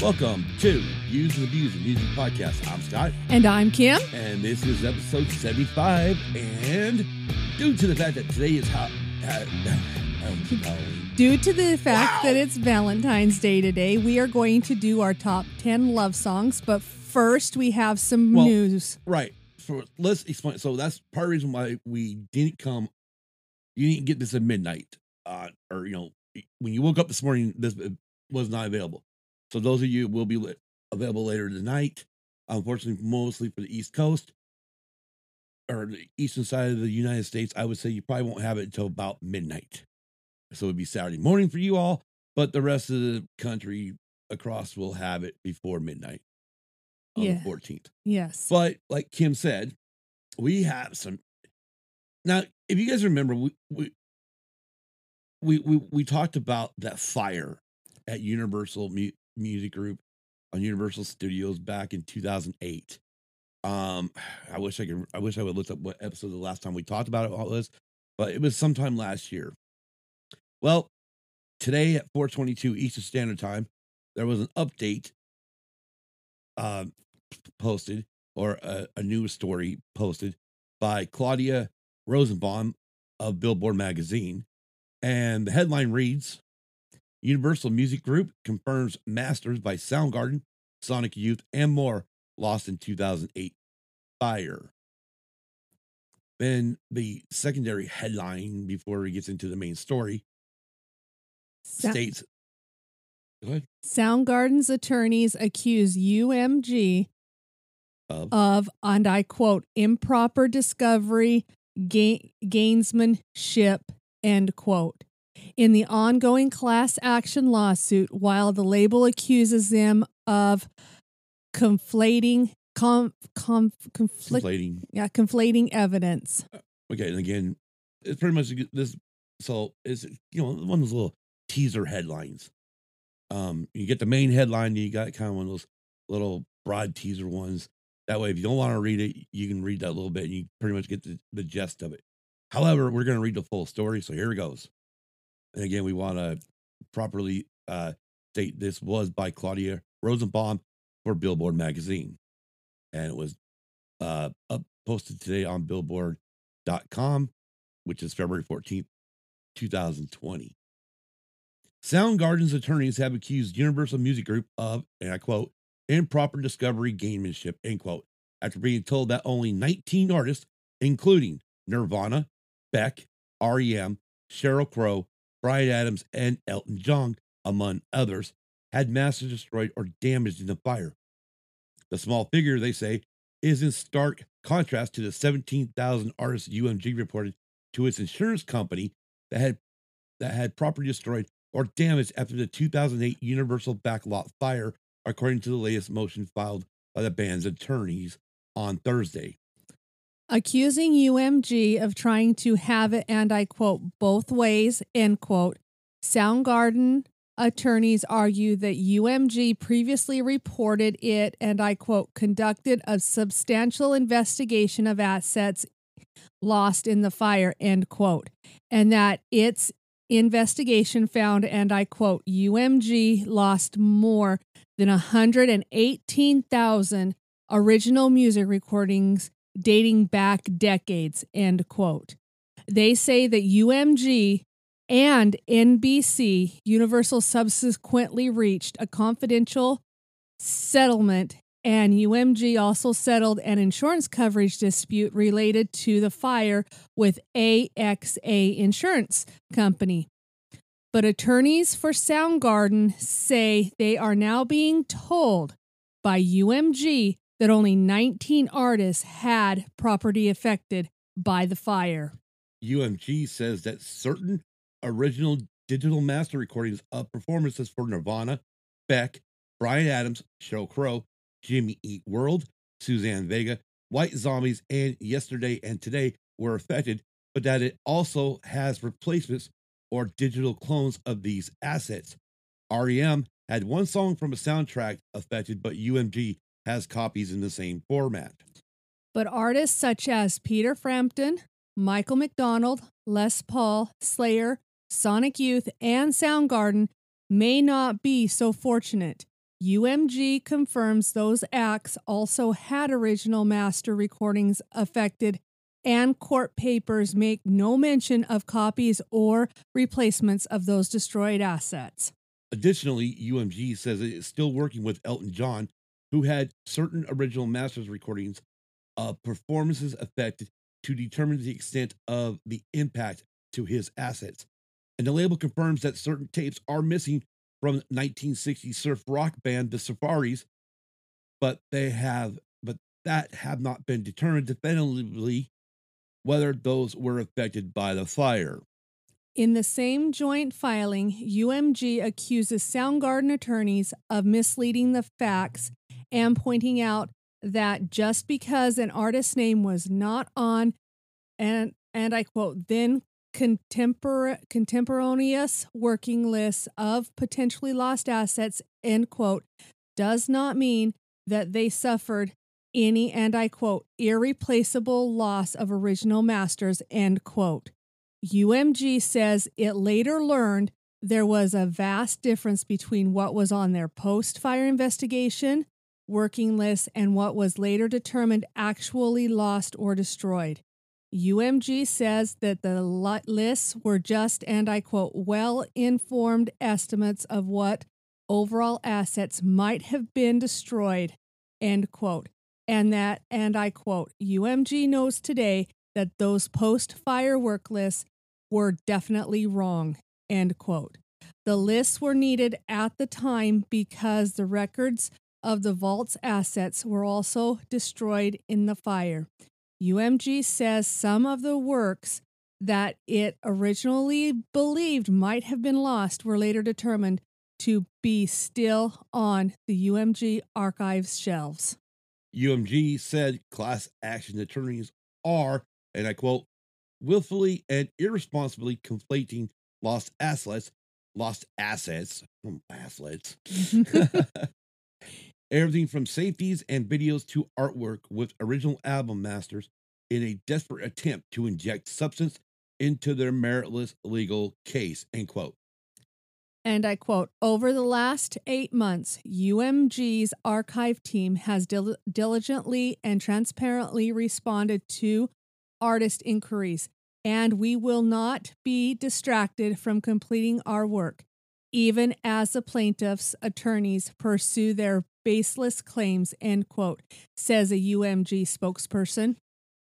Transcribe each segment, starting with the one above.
Welcome to Use and Abuse the Music Podcast. I'm Scott, And I'm Kim. and this is episode 75. And due to the fact that today is uh, um, Halloween, Due to the fact Wow. that it's Valentine's Day today, we are going to do our top 10 love songs. But first, we have some Well- news. right? So let's explain. So that's part of the reason why we didn't come. You didn't get this at midnight, uh, or you know, when you woke up this morning, this was not available. So those of you will be available later tonight. Unfortunately, mostly for the East Coast or the eastern side of the United States, I would say you probably won't have it until about midnight. So it'd be Saturday morning for you all, but the rest of the country across will have it before midnight on Yeah. the 14th. Yes. But like Kim said, we have some. Now, if you guys remember, we we we we, we talked about that fire at Universal Mu- Music Group on Universal Studios back in 2008. Um, I wish I could. I wish I would look up what episode the last time we talked about it was, but it was sometime last year. Well, today at 4:22 Eastern Standard Time, there was an update. Um, posted or a, a news story posted by Claudia Rosenbaum of Billboard magazine. And the headline reads Universal Music Group confirms Masters by Soundgarden, Sonic Youth, and more lost in 2008 fire. Then the secondary headline before he gets into the main story Sa- states Go ahead. Soundgarden's attorneys accuse UMG Of of, and I quote, improper discovery, ga- gainsmanship, end quote. In the ongoing class action lawsuit, while the label accuses them of conflating, com, com, conflict, conflating yeah, conflating evidence. Okay, and again, it's pretty much this. So it's you know one of those little teaser headlines. Um, you get the main headline, you got kind of one of those little broad teaser ones. That way, if you don't want to read it, you can read that a little bit, and you pretty much get the, the gist of it. However, we're going to read the full story, so here it goes. And again, we want to properly uh, state this was by Claudia Rosenbaum for Billboard magazine, and it was uh, up posted today on Billboard.com, which is February 14th, 2020. Soundgarden's attorneys have accused Universal Music Group of, and I quote, improper discovery gamemanship, end quote, after being told that only 19 artists, including Nirvana, Beck, REM, Sheryl Crow, Bryan Adams, and Elton John, among others, had masters destroyed or damaged in the fire. The small figure, they say, is in stark contrast to the 17,000 artists UMG reported to its insurance company that had that had property destroyed or damaged after the 2008 Universal backlot fire, according to the latest motion filed by the band's attorneys on Thursday. Accusing UMG of trying to have it, and I quote, both ways, end quote. Soundgarden attorneys argue that UMG previously reported it, and I quote, conducted a substantial investigation of assets lost in the fire, end quote, and that its investigation found, and I quote, UMG lost more than 118,000 original music recordings dating back decades, end quote. They say that UMG and NBC Universal subsequently reached a confidential settlement, and UMG also settled an insurance coverage dispute related to the fire with AXA Insurance Company. But attorneys for Soundgarden say they are now being told by UMG that only 19 artists had property affected by the fire. UMG says that certain original digital master recordings of performances for Nirvana, Beck, Bryan Adams, Sheryl Crow, Jimmy Eat World, Suzanne Vega, White Zombies, and Yesterday and Today were affected, but that it also has replacements or digital clones of these assets. REM had one song from a soundtrack affected, but UMG has copies in the same format. But artists such as Peter Frampton, Michael McDonald, Les Paul, Slayer, Sonic Youth, and Soundgarden may not be so fortunate. UMG confirms those acts also had original master recordings affected, and court papers make no mention of copies or replacements of those destroyed assets. Additionally, UMG says it is still working with Elton John, who had certain original masters recordings of performances affected to determine the extent of the impact to his assets. And the label confirms that certain tapes are missing from 1960 surf rock band The Safaris, but they have but that have not been determined definitively whether those were affected by the fire. In the same joint filing, UMG accuses Soundgarden attorneys of misleading the facts and pointing out that just because an artist's name was not on and and I quote then contempor- contemporaneous working lists of potentially lost assets end quote does not mean that they suffered any and I quote irreplaceable loss of original masters end quote. UMG says it later learned there was a vast difference between what was on their post fire investigation working lists, and what was later determined actually lost or destroyed. UMG says that the lists were just, and I quote, well informed estimates of what overall assets might have been destroyed, end quote. And that, and I quote, UMG knows today that those post fire work lists were definitely wrong, end quote. The lists were needed at the time because the records of the vault's assets were also destroyed in the fire. UMG says some of the works that it originally believed might have been lost were later determined to be still on the UMG archives shelves. UMG said class action attorneys are, and I quote, willfully and irresponsibly conflating lost assets, lost assets, hmm, assets, everything from safeties and videos to artwork with original album masters in a desperate attempt to inject substance into their meritless legal case, end quote. And I quote Over the last eight months, UMG's archive team has dil- diligently and transparently responded to artist inquiries, and we will not be distracted from completing our work, even as the plaintiff's attorneys pursue their baseless claims, end quote, says a UMG spokesperson.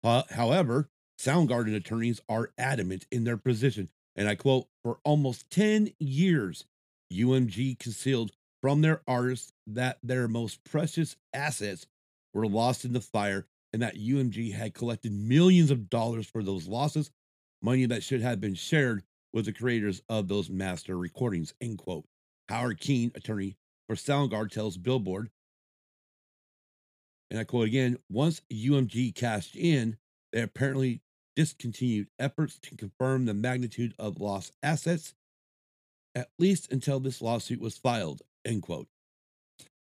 Uh, however, Soundgarden attorneys are adamant in their position, and I quote, for almost 10 years, UMG concealed from their artists that their most precious assets were lost in the fire and that UMG had collected millions of dollars for those losses, money that should have been shared with the creators of those master recordings, end quote. Howard Keene, attorney for Soundgarden, tells Billboard, and I quote again, once UMG cashed in, they apparently discontinued efforts to confirm the magnitude of lost assets, at least until this lawsuit was filed, end quote.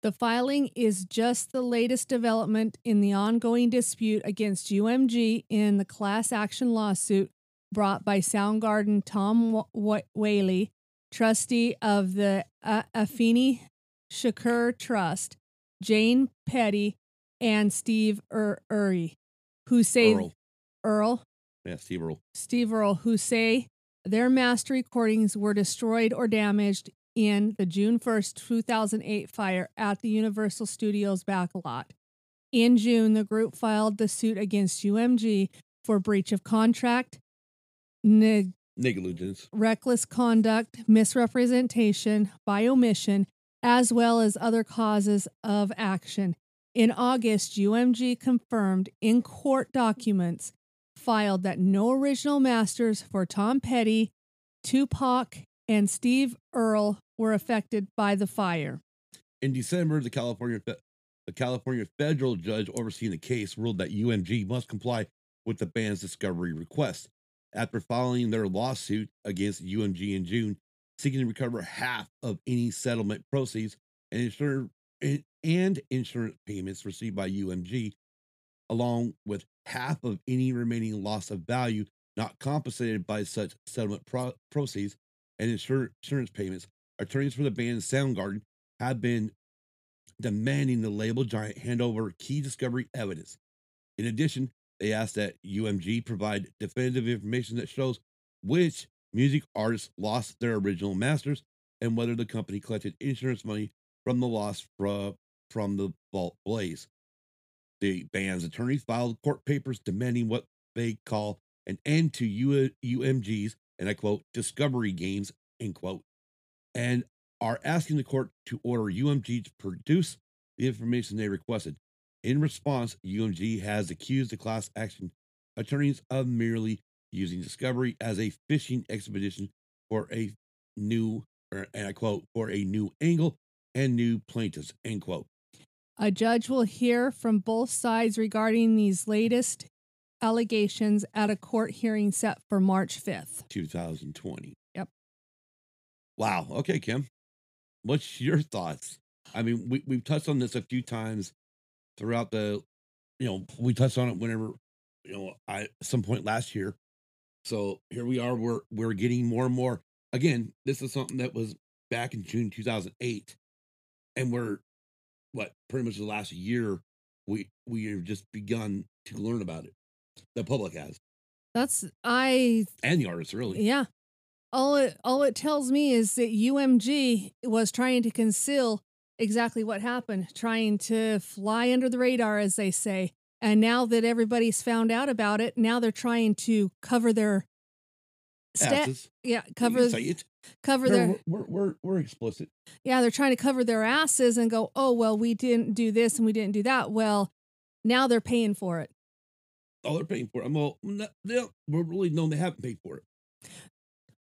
The filing is just the latest development in the ongoing dispute against UMG in the class action lawsuit brought by Soundgarden Tom Whalley, trustee of the uh, Afeni Shakur Trust, Jane Petty, and Steve Ur- Uri, who say Earl. Earl, Yeah, Steve Earle. Steve Earle, who say their master recordings were destroyed or damaged in the June 1st, 2008 fire at the Universal Studios backlot. In June, the group filed the suit against UMG for breach of contract, neg- Negligence. reckless conduct, misrepresentation by omission, as well as other causes of action. In August, UMG confirmed in court documents filed that no original masters for Tom Petty, Tupac, and Steve Earle were affected by the fire. In December, the California the California federal judge overseeing the case ruled that UMG must comply with the band's discovery request. After filing their lawsuit against UMG in June, seeking to recover half of any settlement proceeds and insurance and insurance payments received by UMG, along with half of any remaining loss of value not compensated by such settlement pro- proceeds and insur- insurance payments. Attorneys for the band Soundgarden have been demanding the label giant hand over key discovery evidence. In addition, they asked that UMG provide definitive information that shows which music artists lost their original masters and whether the company collected insurance money from the loss fro- from the Vault Blaze. The band's attorneys filed court papers demanding what they call an end to U- UMG's, and I quote, discovery games, end quote, and are asking the court to order UMG to produce the information they requested. In response, UMG has accused the class action attorneys of merely using discovery as a fishing expedition for a new, or, and I quote, for a new angle and new plaintiffs, end quote. A judge will hear from both sides regarding these latest allegations at a court hearing set for March 5th. 2020. Yep. Wow. Okay, Kim. What's your thoughts? I mean, we, we've touched on this a few times throughout the, you know, we touched on it whenever, you know, I some point last year. So here we are. We're we're getting more and more. Again, this is something that was back in June 2008, and we're what pretty much the last year we we have just begun to learn about it. The public has, That's I and the artists really. yeah. All it all it tells me is that UMG was trying to conceal exactly what happened, trying to fly under the radar as they say. And now that everybody's found out about it, now they're trying to cover their Asses. yeah, cover can say it. cover No, their we're, we're we're explicit. yeah, they're trying to cover their asses and go, "Oh, well, we didn't do this and we didn't do that." Well, now they're paying for it. Oh, they're paying for it. I'm well, no, they don't, we're really no, they haven't paid for it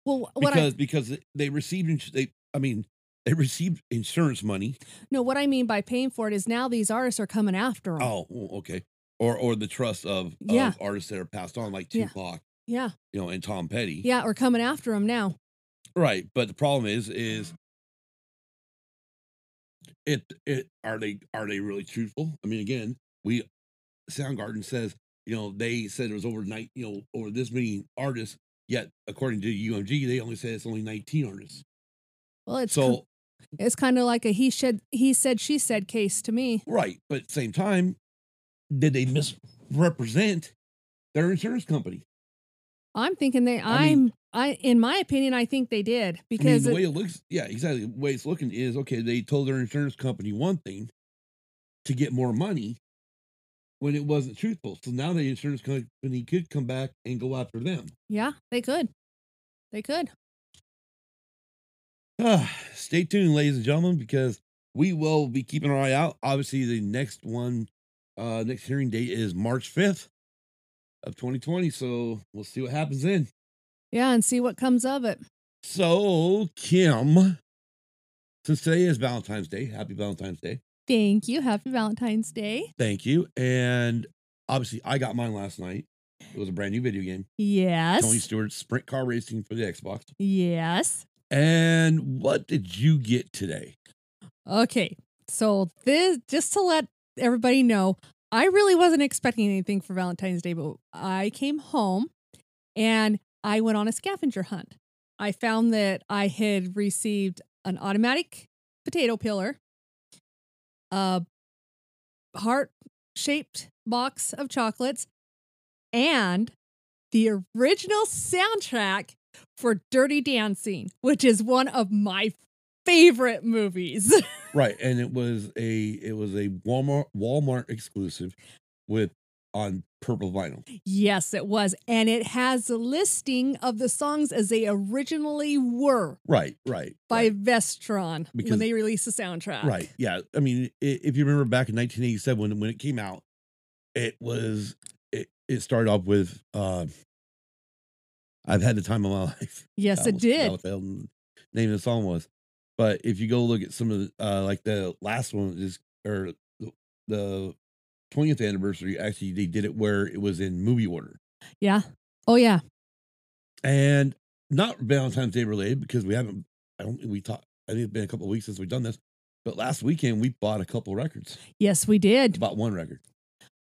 Well, what I because because they received they. I mean, they received insurance money. no, what I mean by paying for it is now these artists are coming after them. Oh, okay. Or or the trust of, Yeah. of artists that are passed on, like Yeah. Tupac, Yeah, you know, and Tom Petty. yeah, or coming after them now. Right. But the problem is, is it it are they are they really truthful? I mean, again, we Soundgarden says, you know, they said it was over night, you know, over this many artists, yet according to UMG, they only said it's only 19 artists. Well, it's So ki- it's kind of like a he said he said she said case to me. right, but at the same time, did they misrepresent their insurance company? I'm thinking they. I I'm. mean- I, in my opinion, I think they did I mean, because the it- way it looks, yeah, exactly. The way it's looking is okay. They told their insurance company one thing to get more money when it wasn't truthful. So now the insurance company could come back and go after them. yeah, they could, they could. Ah, stay tuned, ladies and gentlemen, because we will be keeping our eye out. Obviously, the next one, uh, next hearing date is March fifth of 2020. So we'll see what happens then. Yeah, and see what comes of it. So Kim, since today is Valentine's Day, happy Valentine's Day. Thank you. Happy Valentine's Day. Thank you. And obviously, I got mine last night. It was a brand new video game. Yes. Tony Stewart's Sprint Car Racing for the Xbox. Yes. And what did you get today? Okay. So this just to let everybody know, I really wasn't expecting anything for Valentine's Day, but I came home and I went on a scavenger hunt. I found that I had received an automatic potato peeler, a heart shaped box of chocolates, and the original soundtrack for Dirty Dancing, which is one of my favorite movies. Right, and it was a it was a Walmart Walmart exclusive with on purple vinyl. yes, it was. And it has a listing of the songs as they originally were Right, right, by right, Vestron Because- when they released the soundtrack. right. Yeah, I mean, if you remember back in 1987 when when it came out, it was it it started off with uh, "I've had the time of my life." Yes, it did. What the hell the name of the song was? But if you go look at some of the uh, like the last one is or the- 20th anniversary, actually they did it where it was in movie order Yeah. Oh, yeah. and not Valentine's Day related because we haven't. I don't think we talked. I think it's been a couple of weeks since we've done this. But last weekend we bought a couple records. Yes, we did. Bought one record,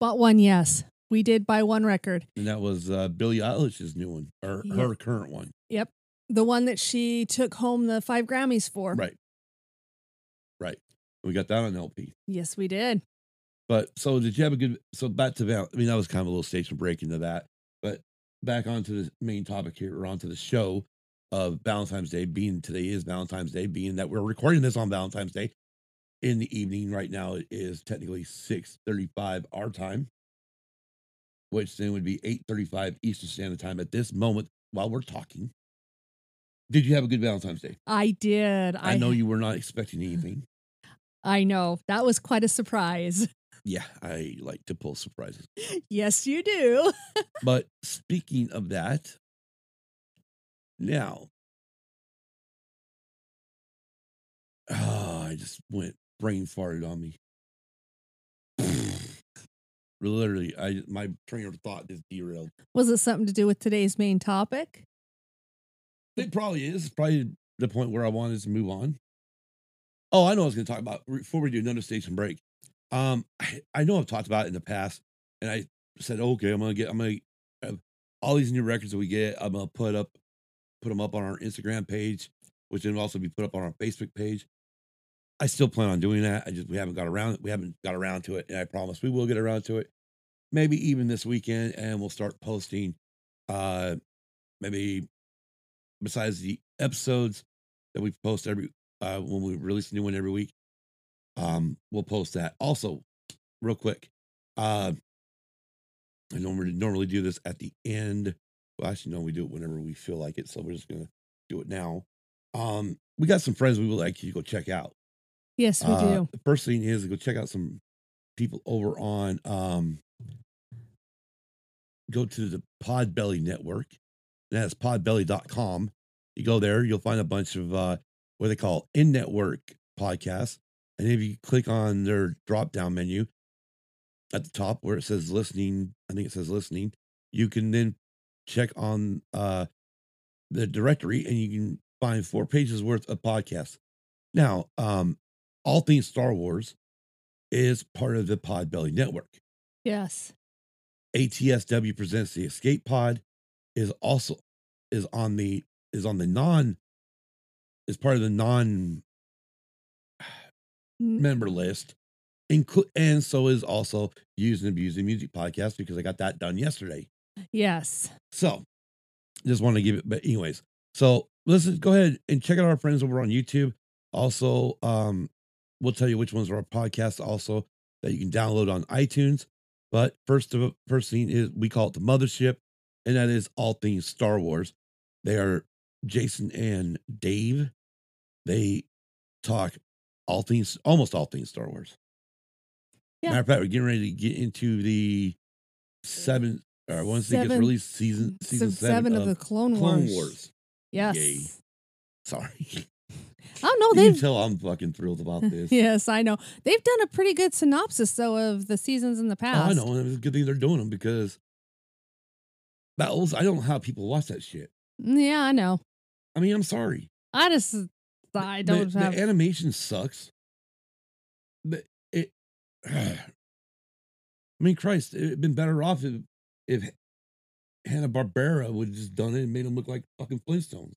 Bought one, yes. We did buy one record. and that was uh, Billie Eilish's new one or Yeah. her current one. Yep. The one that she took home the five Grammys for. Right. Right. We got that on LP. Yes, we did. But so did you have a good? So back to Val. I mean, that was kind of a little station break into that. But back onto the main topic here, or onto the show of Valentine's Day. Being today is Valentine's Day, being that we're recording this on Valentine's Day in the evening. Right now it is technically six thirty-five our time, which then would be eight thirty-five Eastern Standard Time at this moment while we're talking. Did you have a good Valentine's Day? I did. I, know you were not expecting anything. I know. That was quite a surprise. Yeah, I like to pull surprises. yes, you do. But speaking of that, now, oh, I just went brain farted on me. Literally, I my train of thought just derailed. Was it something to do with today's main topic? It probably is. Probably the point where I wanted to move on. Oh, I know I was going to talk about before we do another station break. Um, I, I know I've talked about it in the past, and I said, okay, I'm gonna get, I'm gonna all these new records that we get. I'm gonna put up, put them up on our Instagram page, which then will also be put up on our Facebook page. I still plan on doing that. I just we haven't got around, we haven't got around to it, and I promise we will get around to it. Maybe even this weekend, and we'll start posting. Uh, maybe besides the episodes that we post every uh when we release a new one every week um we'll post that also real quick uh i normally normally do this at the end well actually no we do it whenever we feel like it so we're just gonna do it now um we got some friends we would like you to go check out Yes, we Uh, do. the first thing is go check out some people over on um go to the Podbelly network. And that's podbelly.com. You go there, you'll find a bunch of uh what they call in-network podcasts. And if you click on their drop-down menu at the top where it says listening, I think it says listening, you can then check on uh the directory and you can find four pages worth of podcasts. Now, um, all things Star Wars is part of the Podbelly network. Yes. ATSW presents the Escape Pod is also is on the is on the non is part of the non member list. Include and so is also used and abused music podcast because I got that done yesterday. Yes. So just want to give it, but anyways, so listen, go ahead and check out our friends over on YouTube. Also, um, we'll tell you which ones are our podcasts also that you can download on iTunes. But first of first thing is we call it the mothership, and that is all things Star Wars. They are Jason and Dave. They talk all things, almost all things Star Wars. Yeah. Matter of fact, we're getting ready to get into the seven or once it gets released, season season Season seven of the Clone, Clone Wars. Wars. Yes. Yay. Sorry. I don't know. you can Oh, tell I'm fucking thrilled about this. yes, I know. They've done a pretty good synopsis though of the seasons in the Oh, past. I know. And it's a good thing they're doing them because was, I don't know how people watch that shit. Mm, Yeah, I know. I mean, I'm sorry. I just I don't the, have animation sucks. But it, I mean, Christ, it'd been better off if, if Hanna Barbera would have just done it and made them look like fucking Flintstones.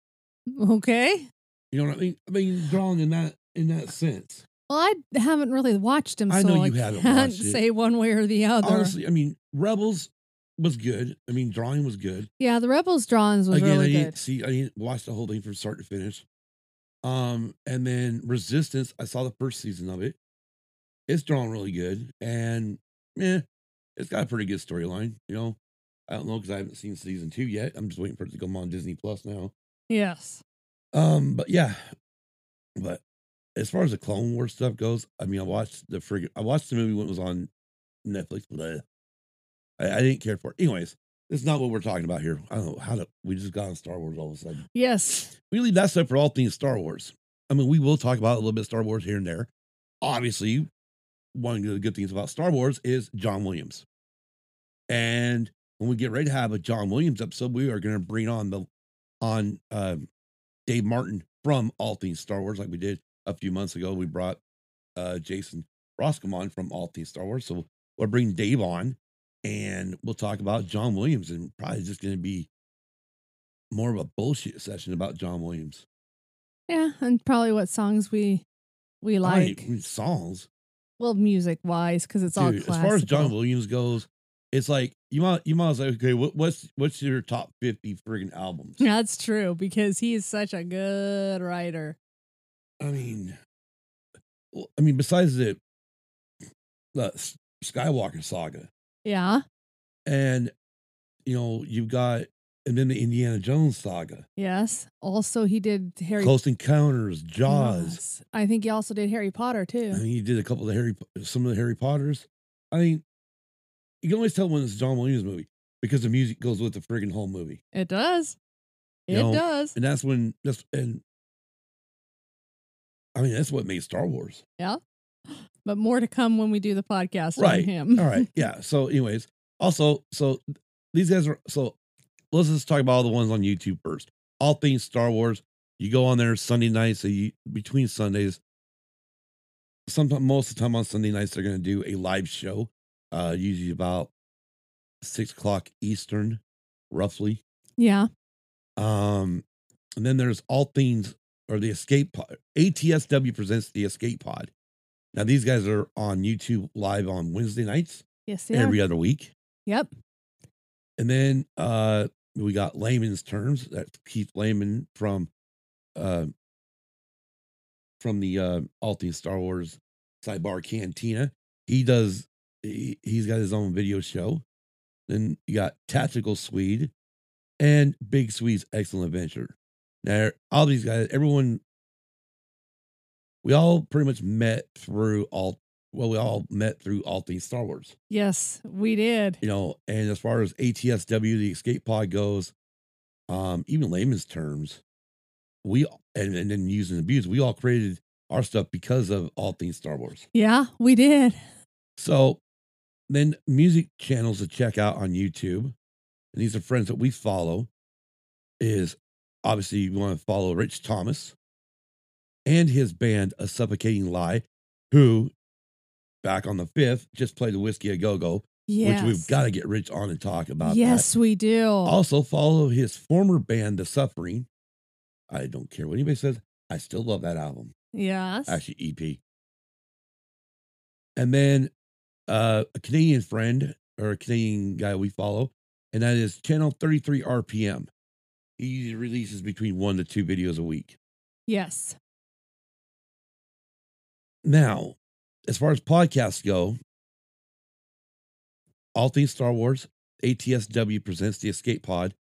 okay. You know what I mean? I mean, drawn in that in that sense. Well, I haven't really watched him. I so know I you haven't can't watched it. say one way or the other. Honestly, I mean, Rebels was good. I mean, drawing was good. yeah, the Rebels drawings was Again, I really didn't good. see. I didn't watch the whole thing from start to finish. Um, and then Resistance, I saw the first season of it. It's drawn really good, and yeah, it's got a pretty good storyline. You know, I don't know because I haven't seen season two yet. I'm just waiting for it to come on Disney Plus now. Yes. Um, but yeah, but as far as the Clone Wars stuff goes, I mean, I watched the friggin' I watched the movie when it was on Netflix. But I, I didn't care for it. Anyways, is not what we're talking about here. I don't know how to. We just got on Star Wars all of a sudden. Yes. We leave that stuff for all things Star Wars. I mean, we will talk about a little bit of Star Wars here and there. Obviously, one of the good things about Star Wars is John Williams. And when we get ready to have a John Williams episode, we are going to bring on the on um, Dave Martin from All Things Star Wars, like we did a few months ago. We brought uh, Jason Roscom on from All Things Star Wars, so we'll bring Dave on, and we'll talk about John Williams, and probably just going to be more of a bullshit session about John Williams. Yeah, and probably what songs we we like. mean, songs. well, music wise, because it's all Dude, as far as John Williams goes, it's like you might you might say, okay, what, what's what's your top fifty friggin' albums? That's true because he is such a good writer. I mean, I mean, besides the the Skywalker saga, Yeah. and you know, you've got and then the Indiana Jones saga, Yes. Also, he did Harry. Close Encounters, Jaws. Yes. I think he also did Harry Potter too I mean, he did a couple of the Harry, some of the Harry Potters. I mean, you can always tell when it's a John Williams movie because the music goes with the friggin' whole movie, It does. You It know, does. and that's when that's and. I mean, that's what made Star Wars. Yeah. But more to come when we do the podcast on Right. him. All right. Yeah. So, anyways, also, so these guys are so let's just talk about all the ones on YouTube first. All things Star Wars. You go on there Sunday nights, so you, between Sundays. Sometimes, most of the time on Sunday nights, they're going to do a live show, uh, usually about six o'clock Eastern, roughly. Yeah. Um, and then there's all things or the escape pod. ATSW presents the escape pod. Now these guys are on YouTube live on Wednesday nights Yes. They are. every other week. Yep. And then uh we got layman's terms. That's Keith Layman from uh from the uh all things Star Wars sidebar cantina. He does he, he's got his own video show. Then you got Tactical Swede and Big Swede's Excellent Adventure. Now all these guys, everyone we all pretty much met through all well, we all met through all things Star Wars Yes, we did. you know, and as far as ATSW, the escape pod goes, um, even layman's terms, we and, and then using and abuse, we all created our stuff because of all things Star Wars. Yeah, we did. So then music channels to check out on YouTube, and these are friends that we follow, is obviously you want to follow Rich Thomas and his band A Suffocating Lie, who back on the fifth just played the Whisky a Go Go, Yes. which we've got to get Rich on and talk about. Yes, we do. Also, follow his former band, The Suffering. I don't care what anybody says. I still love that album. yes. Actually, EP. And then uh, a Canadian friend or a Canadian guy we follow, and that is Channel 33 RPM. He releases between one to two videos a week. yes. Now, as far as podcasts go, All Things Star Wars, ATSW presents the Escape Pod.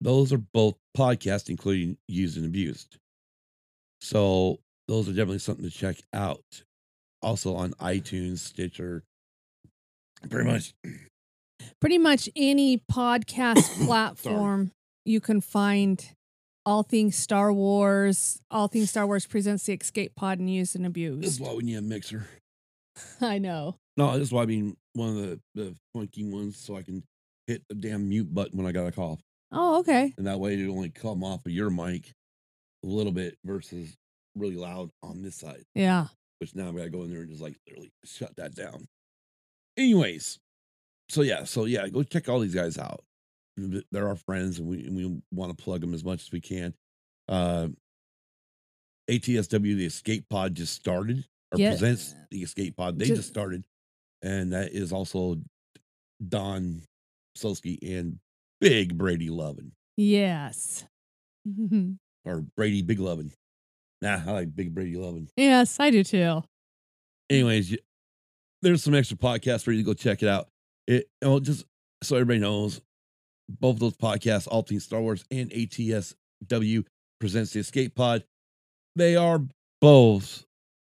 Those are both podcasts, including Used and Abused. So those are definitely something to check out. Also on iTunes, Stitcher, pretty much. Pretty much any podcast platform you can find all things Star Wars, all things Star Wars presents the Escape Pod and Used and abuse. This is why we need a mixer. I know. No, this is why I mean one of the, the funky ones so I can hit the damn mute button when I got a cough. Oh, okay. and that way it only come off of your mic a little bit versus really loud on this side. Yeah. Which now I gotta go in there and just like literally shut that down. Anyways, so yeah, so yeah, go check all these guys out. They're our friends, and we and we want to plug them as much as we can. Uh, ATSW, the Escape Pod, just started or Yeah. presents the Escape Pod. They Ju- just started, and that is also Don Solsky and Big Brady Lovin Yes. or Brady Big Lovin. Nah, I like Big Brady Lovin. yes, I do too. Anyways, you, there's some extra podcasts for you to go check it out. It oh, just so everybody knows, both of those podcasts, All Things Star Wars and ATSW presents the Escape Pod. They are both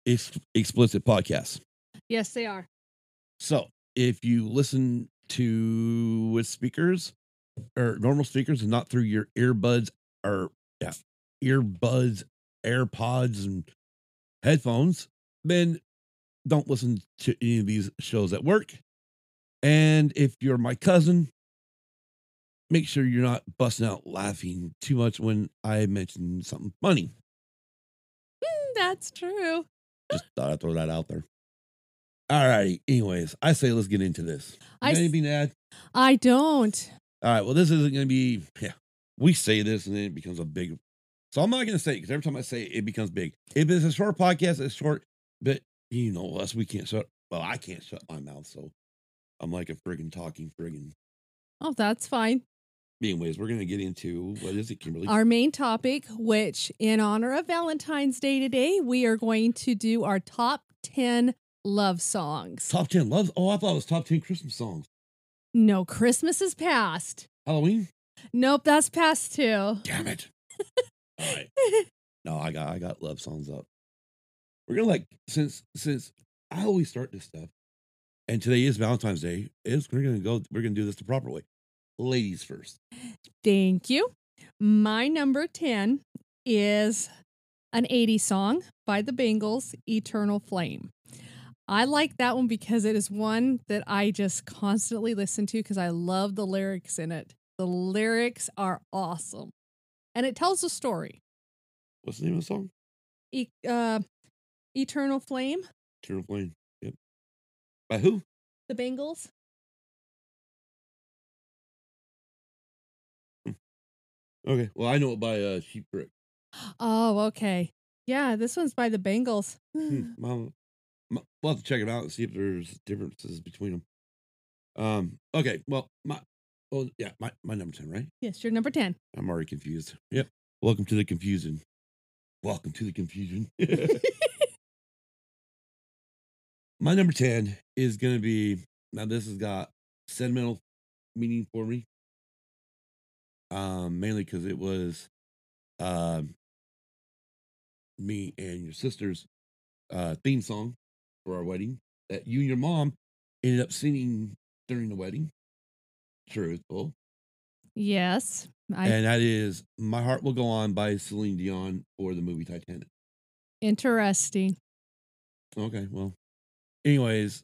ex- explicit podcasts. Yes, they are. So if you listen to with speakers or normal speakers and not through your earbuds or yeah, earbuds, AirPods, and headphones, then don't listen to any of these shows at work. And if you're my cousin, make sure you're not busting out laughing too much when I mention something funny. Mm, That's true. Just thought I'd throw that out there. All righty. Anyways, I say let's get into this. I anything to add? I don't. All right. Well, this isn't going to be. Yeah, we say this and then it becomes a big So I'm not going to say it because every time I say it, it becomes big. If it's a short podcast, it's short, but you know us, we can't shut. Well, I can't shut my mouth, so I'm like a friggin' talking friggin'. Oh, that's fine. Anyways, we're gonna get into what is it, Kimberly? Our main topic, which in honor of Valentine's Day today, we are going to do our top 10 love songs. top ten loves. Oh, I thought it was top ten Christmas songs. No, Christmas is past. Halloween. Nope, that's past too. Damn it. All right. No, I got I got love songs up. We're gonna like since since I always start this stuff, and today is Valentine's Day. Is we're gonna go. We're gonna do this the proper way. Ladies first. Thank you. My number 10 is an 80s song by the Bangles, Eternal Flame. I like that one because it is one that I just constantly listen to because I love the lyrics in it. The lyrics are awesome. And it tells a story. What's the name of the song? E- uh, Eternal Flame, Eternal Flame. Yep. By who? the Bangles. Okay. Well, I know it by uh, Cheap Trick. Oh, okay. Yeah, this one's by the Bangles. Hmm, Mom, we'll have to check it out and see if there's differences between them. Um. Okay. Well, my. Oh yeah, my my number ten, right? yes, you're number 10. I'm already confused. Yep. Welcome to the confusion. Welcome to the confusion. my number ten is gonna be now. This has got sentimental meaning for me. Um, mainly because it was, um, me and your sister's uh theme song for our wedding that you and your mom ended up singing during the wedding. Truthful. Yes. I and that is My Heart Will Go On by Celine Dion for the movie Titanic. interesting. Okay, well. Anyways,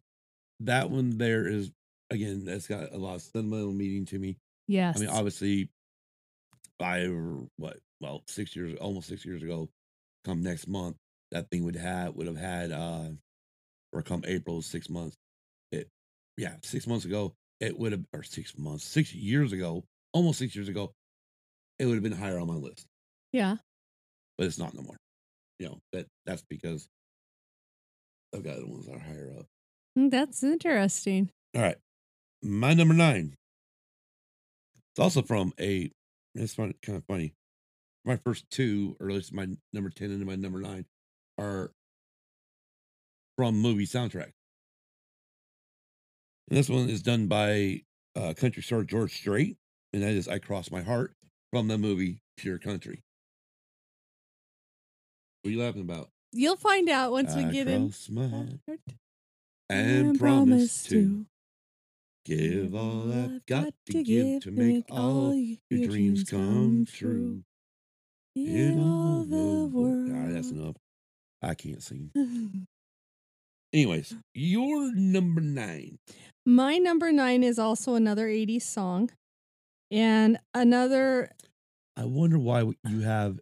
that one there is again, that's got a lot of sentimental meaning to me. Yes. I mean, obviously, five or what, well, six years, almost six years ago, come next month, that thing would have would have had uh or come April, six months. It yeah, six months ago, it would have or six months, six years ago, almost six years ago, it would have been higher on my list. yeah. but it's not no more. You know, that that's because I've got the ones that are higher up. Mm, That's interesting. All right. My number nine. It's also from a it's kind of funny. My first two, or at least my number 10 and my number nine, are from movie soundtrack. And this one is done by uh, country star George Strait, and that is I Cross My Heart from the movie Pure Country. What are you laughing about? You'll find out once we I get in. cross my heart Heart and promise to give all I've got to give to make all your dreams come true. in all the world. right, that's enough. I can't sing. Anyways, your number nine. My number nine is also another 80s song. And another, I wonder why you have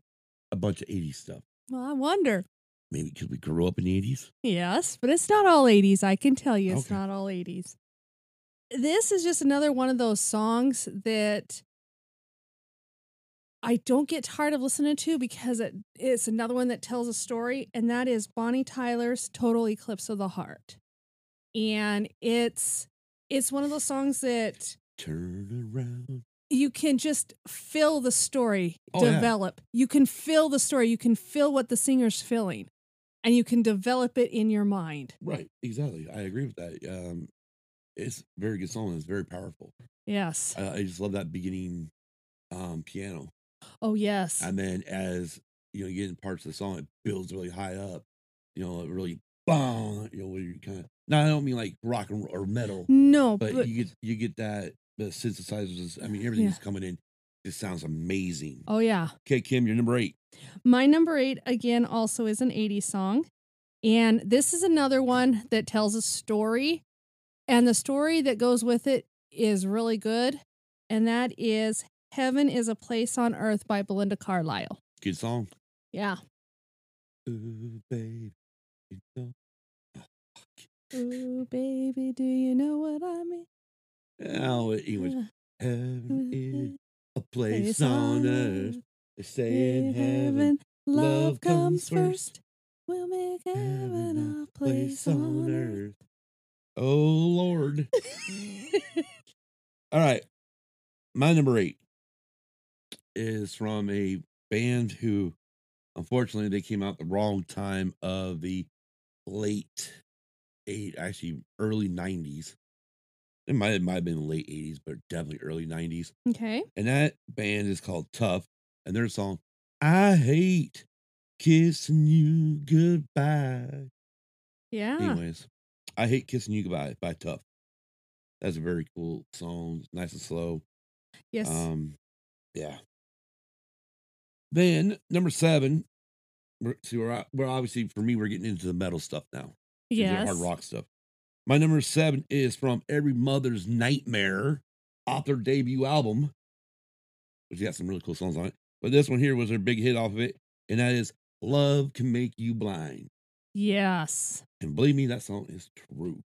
a bunch of 80s stuff. well, I wonder. Maybe because we grew up in the 80s. Yes, but it's not all 80s. I can tell you it's Okay. not all 80s. This is just another one of those songs that I don't get tired of listening to because it, it's another one that tells a story, and that is Bonnie Tyler's Total Eclipse of the Heart. And it's it's one of those songs that Turn around. you can just feel the story Oh, yeah. develop. You can feel the story. You can feel what the singer's feeling, and you can develop it in your mind. Right, exactly. I agree with that. Um, it's a very good song. It's very powerful. Yes. I, I just love that beginning um, piano. Oh, yes. And then as you know, you get in parts of the song, it builds really high up. You know, it really bong. You know, where you kind of. No, I don't mean like rock and or metal, no, but, but, you get you get that the synthesizers. I mean, everything's coming in. It sounds amazing. oh, yeah. Okay, Kim, you're number eight. My number eight, again, also is an 80s song. And this is another one that tells a story. And the story that goes with it is really good. And that is Heaven is a Place on Earth by Belinda Carlisle. Good song. Yeah. Ooh, babe. You know- Ooh, baby, do you know what I mean? Oh, English. Uh, Heaven is a place on earth. They say in heaven, love comes comes first. We'll make heaven a place on earth. Oh Lord. All right. My number eight is from a band who unfortunately they came out the wrong time of the late eight, actually early nineties. It might it might have been late eighties, but definitely early nineties. Okay. And that band is called Tuff, and their song "I Hate Kissing You Goodbye." Yeah. Anyways, I hate kissing you goodbye by Tuff. That's a very cool song, nice and slow. yes. Um, yeah. Then number seven, we're, see, we're, we're obviously for me, we're getting into the metal stuff now. Yeah, hard rock stuff. My number seven is from Every Mother's Nightmare off their debut album, which got some really cool songs on it. But this one here was their big hit off of it, and that is "Love Can Make You Blind." Yes. And believe me, that song is true.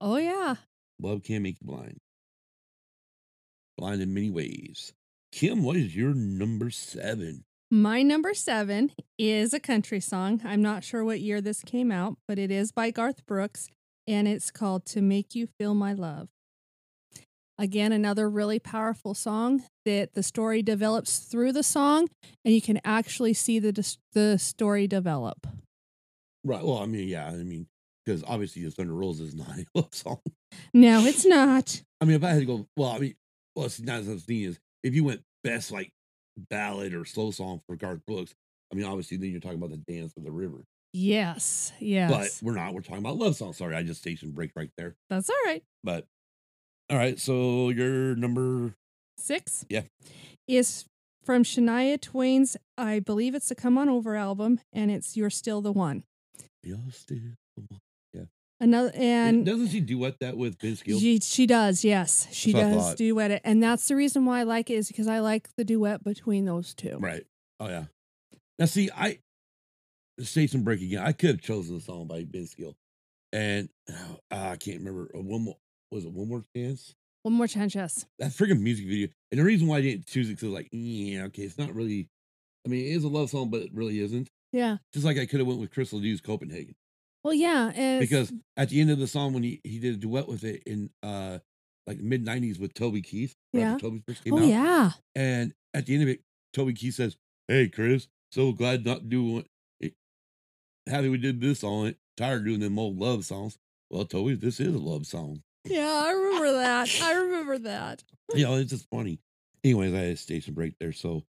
Oh yeah. Love can make you blind. Blind in many ways. Kim, what is your number seven? My number seven is a country song. I'm not sure what year this came out, but it is by Garth Brooks and it's called To Make You Feel My Love. Again, another really powerful song that the story develops through the song and you can actually see the, the story develop. Right. Well, I mean, yeah, I mean, because obviously the Thunder Rolls is not a love song. No, it's not. I mean, if I had to go, well, I mean, well, it's not as thing is, if you went best like ballad or slow song for Garth Brooks, I mean, obviously then you're talking about the Dance of the River. Yes. Yes. But we're not. We're talking about love songs. Sorry, I just station break right there. That's all right. But all right, so your number Six. Yeah. Is from Shania Twain's, I believe it's the Come On Over album, and it's You're Still the One. You're still the one. Another and doesn't she duet that with Vince Gill? she, she does, yes. She That's does duet it. And that's the reason why I like it is because I like the duet between those two. Right. Oh yeah. Now see, I station break again. I could have chosen the song by Vince Gill, and uh, I can't remember. Uh, one more was it one more chance? One more chance, yes. That freaking music video. And the reason why I didn't choose it because like, yeah, okay, it's not really. I mean, it is a love song, but it really isn't. Yeah. Just like I could have went with Chris Ledoux's Copenhagen Well, yeah. Because at the end of the song when he he did a duet with it in uh like mid '90s with Toby Keith. Yeah. Toby first came oh, out. yeah. And at the end of it, Toby Keith says, Hey, Chris, so glad not doing it. Happy we did this on it. Tired of doing them old love songs. Well, Toby, this is a love song. Yeah, I remember that. I remember that. You know, it's just funny. Anyways, I had a station break there. So,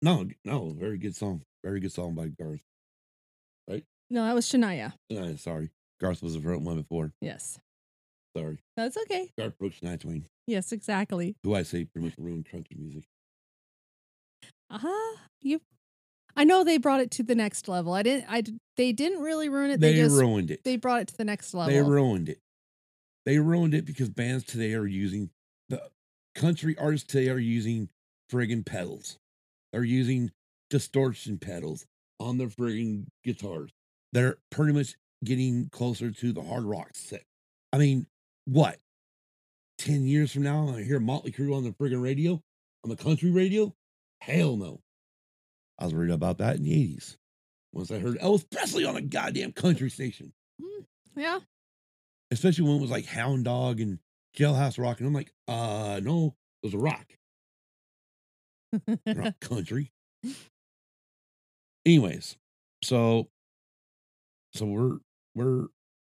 no, no, very good song. Very good song by Garth. No, that was Shania. Uh, sorry. Garth was the front one before. Yes. Sorry. That's okay. Garth Brooks, Shania Twain, Yes, exactly. who I say pretty much ruined country music. Uh-huh. You I know they brought it to the next level. I didn't I they didn't really ruin it. They, They, just ruined it. they brought it to the next level. They ruined it. They ruined it because bands today are using the country artists today are using friggin' pedals. They're using distortion pedals on their friggin' guitars. They're pretty much getting closer to the hard rock set. I mean, what? 10 years from now, I hear Motley Crue on the friggin' radio, on the country radio? Hell no. I was reading about that in the 80s. Once I heard Elvis Presley on a goddamn country station yeah. especially when it was like Hound Dog and Jailhouse Rock, and I'm like, uh, no, it was a rock, They're country. Anyways, so, so we're we're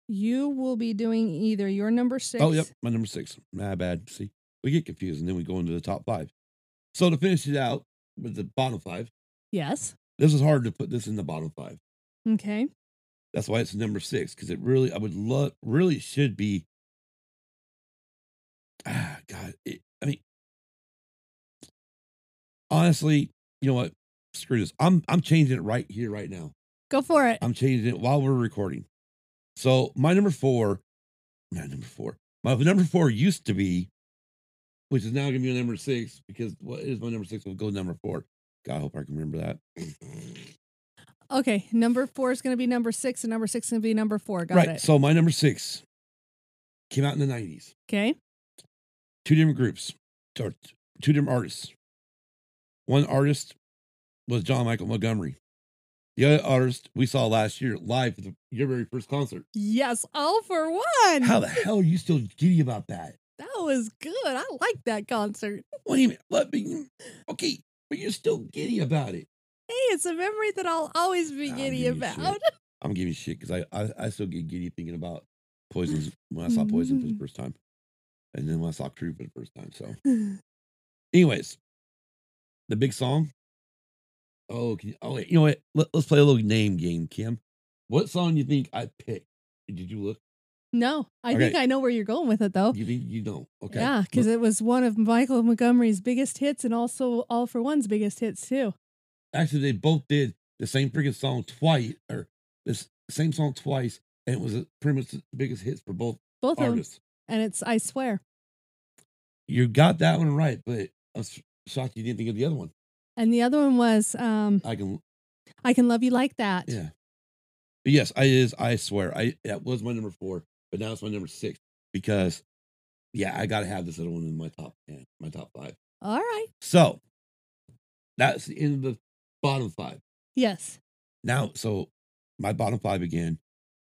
you will be doing either your number 6 oh yep, my number six. My bad. See, we get confused, and then we go into the top five. So to finish it out with the bottom five, Yes. this is hard to put this in the bottom five. Okay. That's why it's number six because it really, I would love, really should be. Ah, God, it, I mean, honestly, you know what? Screw this. I'm I'm changing it right here, right now. Go for it. I'm changing it while we're recording. So my number four, my number four, my number four used to be, which is now gonna be my number six because what is my number six? We'll go number four. God, I hope I can remember that. Okay. Number 4 is going to be number 6 and number 6 is going to be number 4. Got right. it. So my number six came out in the '90s. Okay. two different groups or two different artists. One artist was John Michael Montgomery. The other artist we saw last year live at the, your very first concert. Yes, all for one. How the hell are you still giddy about that? That was good. I like that concert. Wait a minute. Let me, okay, but you're still giddy about it. Hey, it's a memory that I'll always be I'll giddy about. I'm giving you shit because I, I I still get giddy thinking about poisons when I saw poison for the mm-hmm. first time, and then when I saw Crue for the first time. So, anyways, the big song. Oh, you, oh, wait, you know what? Let, us play a little name game, Kim. What song you think I picked? Did you look? no, I think I know where you're going with it though. You think you don't? Okay. Yeah, because it was one of Michael Montgomery's biggest hits and also All for One's biggest hits too. actually, they both did the same freaking song twice, or this same song twice, and it was pretty much the biggest hits for both Both of them. artists. And it's I swear. You got that one right, but I'm shocked you didn't think of the other one. And the other one was um I can, I Can Love You Like That. yeah. But yes, I is. I swear, I that was my number four, but now it's my number six because, yeah, I got to have this other one in my top ten, my top five. All right. So that's the end of the bottom five. Yes. Now, so my bottom five again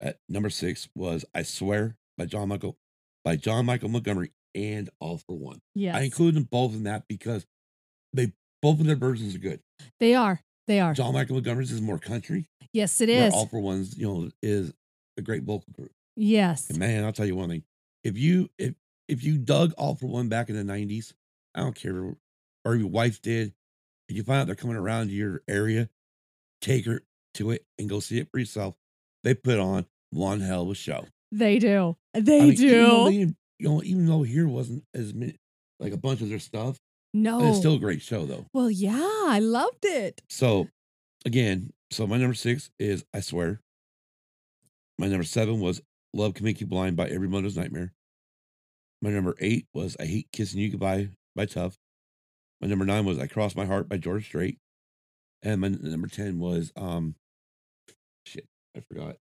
at number six was "I Swear" by John Michael, by John Michael Montgomery, and All for One. Yes. I included them both in that because they both of their versions are good. they are. They are. John Michael Montgomery's is more country. yes, it is. All for One's, you know, is a great vocal group. yes. And man, I'll tell you one thing: if you if if you dug All for One back in the '90s, I don't care, or your wife did, and you find out they're coming around your area, take her to it and go see it for yourself. They put on one hell of a show. They do. They I mean, do. Even though, they, you know, even though here wasn't as many, like a bunch of their stuff, no. it's still a great show though. well, yeah, I loved it. So, again, so my number six is I Swear. My number seven was Love Can Make You Blind by Every Mother's Nightmare. My number eight was I Hate Kissing You Goodbye by Tuff. My number nine was I Cross My Heart by George Strait. And my number 10 was, um, shit, I forgot.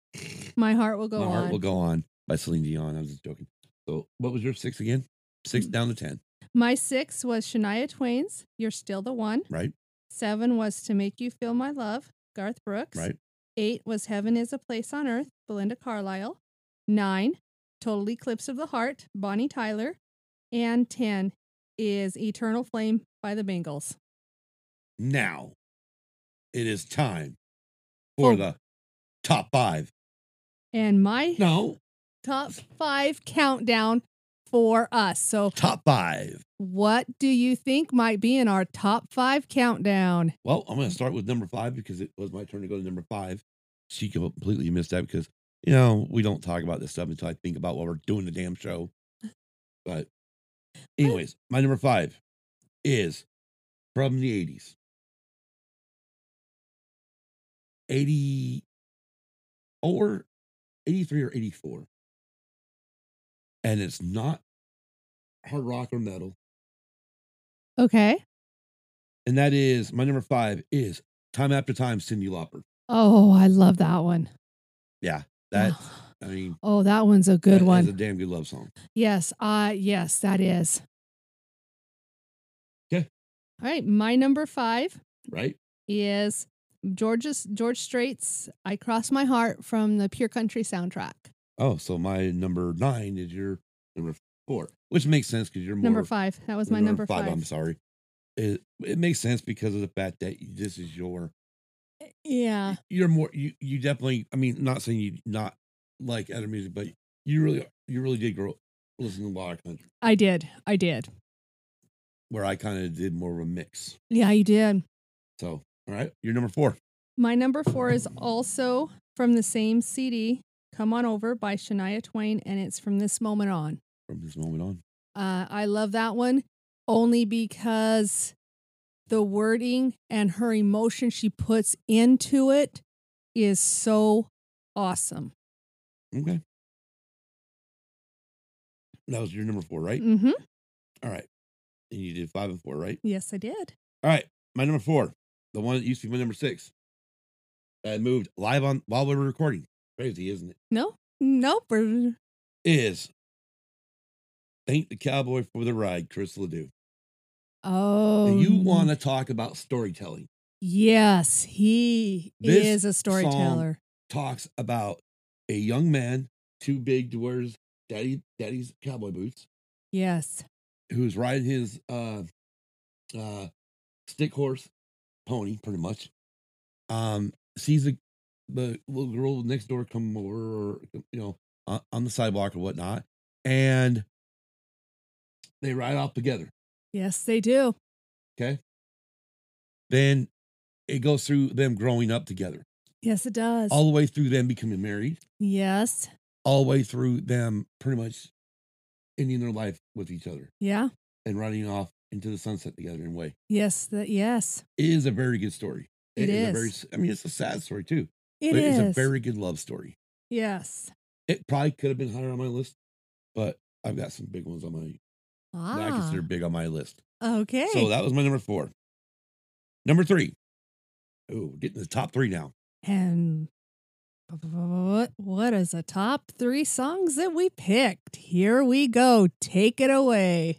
My heart will go my on. Heart Will Go On by Celine Dion. I was just joking. So, what was your six again? Six Mm. down to 10, My six was Shania Twain's You're Still the One. right? Seven was To Make You Feel My Love, Garth Brooks. Right. Eight was Heaven is a Place on Earth, Belinda Carlisle. Nine, Total Eclipse of the Heart, Bonnie Tyler. And 10 is Eternal Flame by the Bangles. Now, it is time for Oh. the top five. And my No, top five countdown for us. So, top five. what do you think might be in our top five countdown? Well, I'm going to start with number five because it was my turn to go to number five. She completely missed that because, you know, we don't talk about this stuff until I think about what we're doing the damn show. But, anyways, my number five is from the 80s 80 or 83 or 84. And it's not hard rock or metal. Okay. And that is my number five is Time After Time, Cyndi Lauper. Oh, I love that one. Yeah, that I mean, Oh, that one's a good that one. is a damn good love song. Yes, uh yes, that is. 'Kay. All right, my number 5 Right? is George's George Strait's I Cross My Heart from the Pure Country soundtrack. Oh, so my number nine is your number four, which makes sense because you're more Number 5. That was my number 5. I'm sorry. It it makes sense because of the fact that this is your eh, Yeah. you're more you you definitely. I mean, not saying you not like other music, but you really you really did grow listen to a lot of country. I did. I did. Where I kind of did more of a mix. Yeah, you did. So all right, you're number four. My number 4 is also from the same CD, Come On Over by Shania Twain and it's from this moment on. From this moment on, Uh, I love that one only because the wording and her emotion she puts into it is so awesome. okay. That was your number four, right? Mm hmm. All right. And you did five and four, right? Yes, I did. All right. My number four, the one that used to be my number six, that moved live on while we were recording. Crazy, isn't it? No, nope. Is Thank the Cowboy for the Ride, Chris Ledoux. Oh, And you want to talk about storytelling. Yes, he This is a storyteller. talks about a young man too big to wear his daddy daddy's cowboy boots Yes. who's riding his uh uh stick horse pony pretty much um sees the the little girl next door come over or you know on, on the sidewalk or whatnot and they ride off together Yes, they do. okay then it goes through them growing up together Yes, it does. all the way through them becoming married yes. all the way through them pretty much ending their life with each other Yeah. and riding off into the sunset together in a way. Yes. That yes. It is a very good story. It is. A is. very, I mean, it's a sad story too, It but is. it's a very good love story. yes. It probably could have been higher on my list, but I've got some big ones on my that I Ah. consider big on my list. Okay. So that was my number four. Number three. Oh, getting the top three now. and what what is the top three songs that we picked? Here we go. Take it away.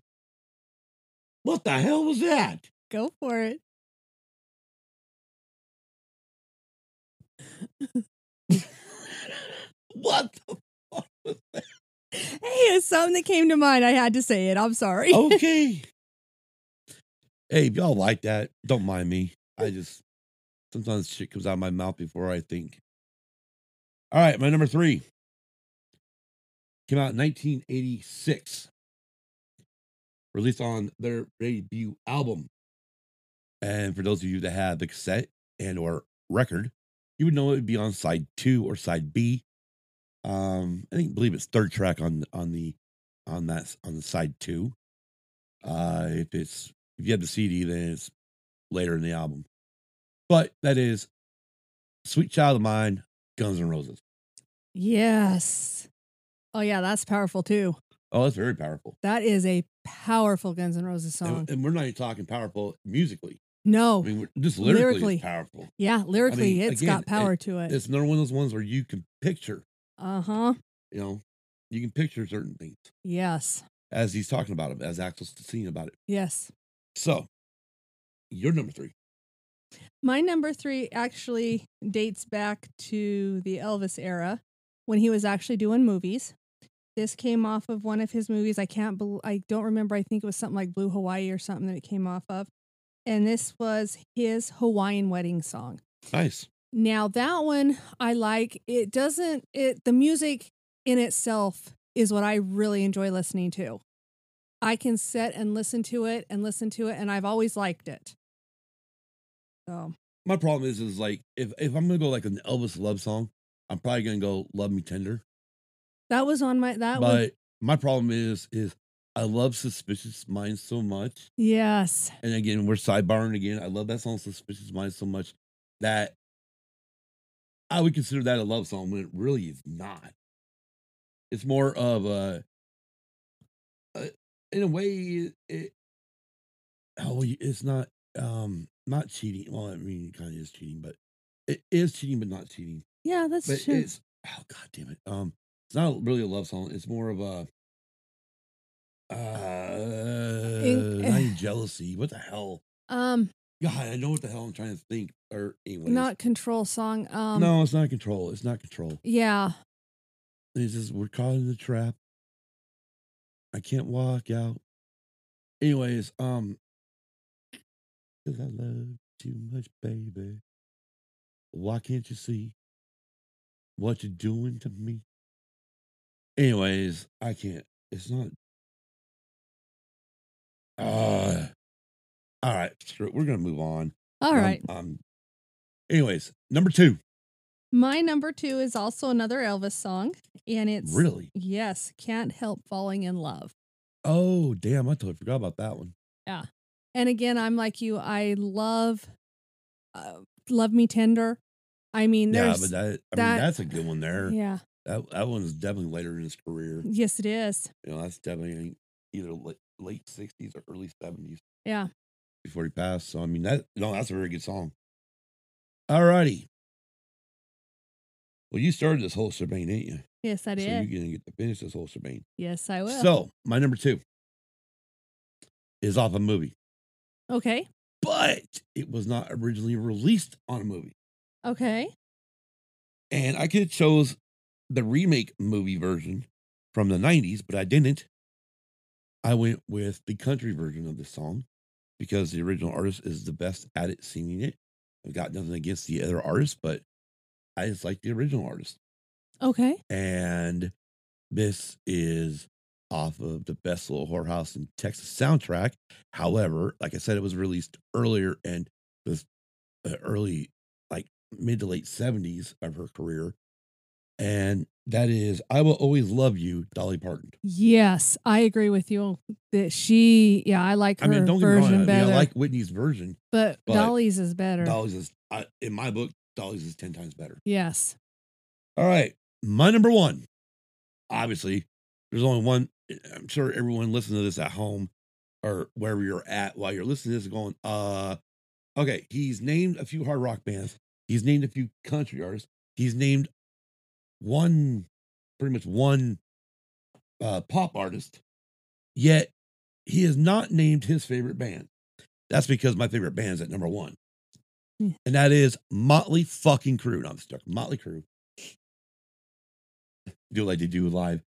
What the hell was that? Go for it. What the fuck was that? Hey, it's something that came to mind. I had to say it. I'm sorry. okay. hey, if y'all like that, don't mind me. I mm. just sometimes shit comes out of my mouth before I think. All right, my number three came out in 1986, released on their debut album. And for those of you that have the cassette and or record, you would know it would be on side two or side B. Um, I think believe it's third track on on the on that on the side two. Uh, if it's if you have the CD, then it's later in the album. But that is "Sweet Child of Mine," Guns N' Roses. Yes. Oh yeah, that's powerful too. Oh, that's very powerful. That is a powerful Guns N' Roses song. And, and we're not even talking powerful musically. No. I mean, just lyrically, Lyrically. powerful. yeah, lyrically, mean, it's again, got power to it. It's another one of those ones where you can picture. Uh huh. You know, you can picture certain things Yes. as he's talking about it, as Axl's singing about it. Yes. So, you're number three. My number three actually dates back to the Elvis era when he was actually doing movies. This came off of one of his movies. I can't, bel I don't remember. I think it was something like Blue Hawaii or something that it came off of. And this was his Hawaiian wedding song. Nice. Now that one I like. It doesn't. It the music in itself is what I really enjoy listening to. I can sit and listen to it and listen to it, and I've always liked it. So My problem is, is like if if I'm gonna go like an Elvis love song, I'm probably gonna go "Love Me Tender." that was on my that but was my problem is, is I love "Suspicious Minds" so much, yes. and again, we're sidebarring again. I love that song "Suspicious Minds" so much that I would consider that a love song when it really is not. It's more of a, a in a way, it, it oh, it's not um not cheating. Well, I mean, it kind of is cheating, but it is cheating, but not cheating. Yeah, that's But true. it's oh god damn it. Um, it's not really a love song. It's more of a uh, not even jealousy. What the hell? Um, God, I know what the hell I'm trying to think. Or anyways, not control song. Um, no, it's not control. It's not control. Yeah. It's just we're caught in the trap. I can't walk out. Anyways, um, because I love too much, baby. Why can't you see what you're doing to me? Anyways, I can't. It's not. Uh, all right. We're gonna move on. All right. Um. Um. Anyways, number two. My number two is also another Elvis song, and it's Really? yes, can't help falling in love. Oh, damn! I totally forgot about that one. Yeah, and again, I'm like you. I love, uh, love me tender. I mean, Yeah, but that. I that- mean, that's a good one there. yeah, That that one's definitely later in his career. yes, it is. You know, that's definitely either late, 60s or early 70s Yeah. before he passed. So I mean that no, that's a very good song. All righty. Well, you started this whole shebang, didn't you? Yes, I did. So you're gonna get to finish this whole shebang. yes, I will. So my number two is off a movie. okay. but it was not originally released on a movie. Okay. And I could have chose the remake movie version from the 90s, but I didn't. I went with the country version of the song because the original artist is the best at it singing it. I've got nothing against the other artists, but I just like the original artist. Okay. And this is off of the Best Little Whorehouse in Texas soundtrack. However, like I said, it was released earlier and was uh, early, like mid to late 70s of her career. And that is I Will Always Love You, Dolly Parton. Yes, I agree with you that she. Yeah, I like her I mean, don't get me wrong. version I, mean, better. I like Whitney's version. but, but Dolly's is better. Dolly's is, I, in my book, Dolly's is 10 times better. Yes. All right. My number one. Obviously, there's only one. I'm sure everyone listening to this at home or wherever you're at while you're listening to this is going, uh, okay, he's named a few hard rock bands. He's named a few country artists. He's named one, pretty much one uh, pop artist. Yet he has not named his favorite band. That's because my favorite band is at number one. Hmm. And that is Motley fucking Crue. No, I'm stuck. Motley Crue. Do like they do live.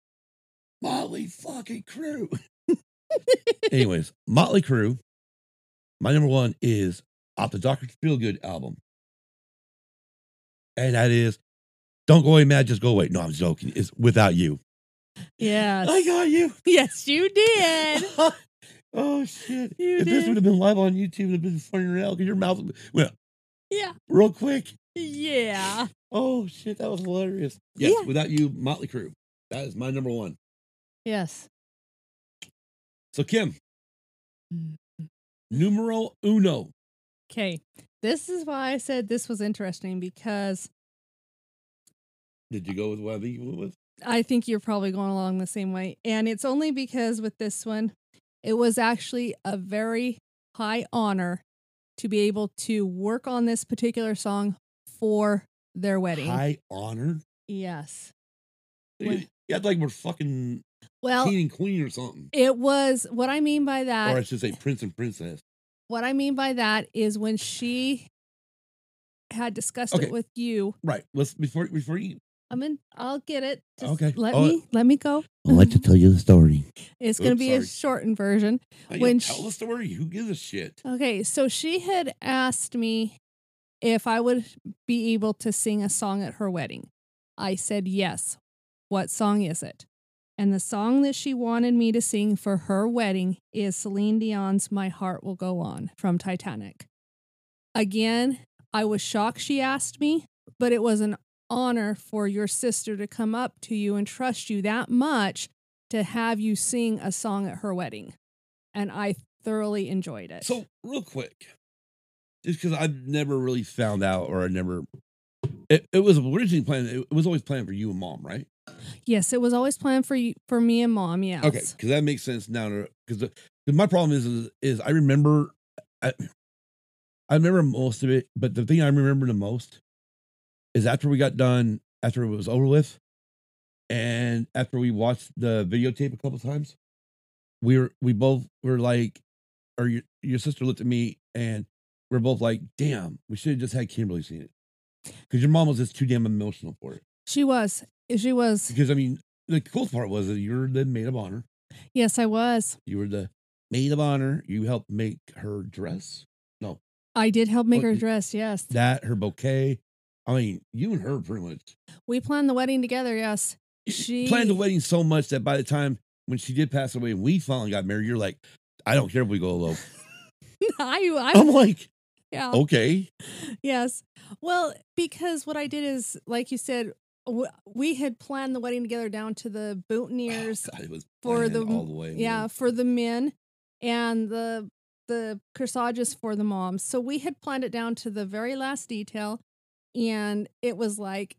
Motley fucking Crue. Anyways, Motley Crue. My number one is off the Dr. Feelgood album. And that is Don't Go Away Mad, Just Go Away. No, I'm joking. It's Without You. Yes. I got you. yes, you did. oh, shit. You if this would have been live on YouTube, it would have been funny around because your mouth went yeah. real quick. Yeah. Oh, shit. That was hilarious. Yes, Yeah. Without You, Motley Crue. That is my number one. Yes. So, Kim, mm-hmm. numero uno. Okay. This is why I said this was interesting because Did you go with what I think you went with? I think you're probably going along the same way. And it's only because with this one, it was actually a very high honor to be able to work on this particular song for their wedding. High honor. Yes. You When- had like we're fucking Well, king and queen or something. it was what I mean by that. or I should say prince and princess. What I mean by that is when she had discussed Okay. it with you. Right. Let's before before you I mean, I'll get it. Just Okay. Let Oh, me let me go. I'd like to tell you the story. It's going to Oops, be a shortened version. When When tell sh- the story. Who gives a shit? Okay, so she had asked me if I would be able to sing a song at her wedding. I said yes. What song is it? And the song that she wanted me to sing for her wedding is Celine Dion's My Heart Will Go On from Titanic. Again, I was shocked she asked me, but it was an honor for your sister to come up to you and trust you that much to have you sing a song at her wedding. And I thoroughly enjoyed it. So real quick, just because I've never really found out, or I never. It, it was originally planned. It was always planned for you and mom, right? Yes, it was always planned for you, for me and mom. Yeah. Okay, because that makes sense now. Because my problem is, is is I remember, I, I remember most of it, but the thing I remember the most is after we got done, after it was over with, and after we watched the videotape a couple times, we were we both were like, or your your sister looked at me and we're both like, "Damn, we should have just had Kimberly seen it," because your mom was just too damn emotional for it. She was. She was. Because I mean, the cool part was that you're the maid of honor. Yes, I was. You were the maid of honor. You helped make her dress. No, I did help make What her dress. Yes. that her bouquet. I mean, you and her pretty much We planned the wedding together. Yes. She planned the wedding so much that by the time when she did pass away and we finally got married, you're like, I don't care if we go alone. I, I, I'm like, yeah. okay. Yes. Well, because what I did is, like you said, we had planned the wedding together down to the boutonnieres. God, it was For the- the way. yeah, man. for the men and the the corsages for the moms. So we had planned it down to the very last detail, and it was like,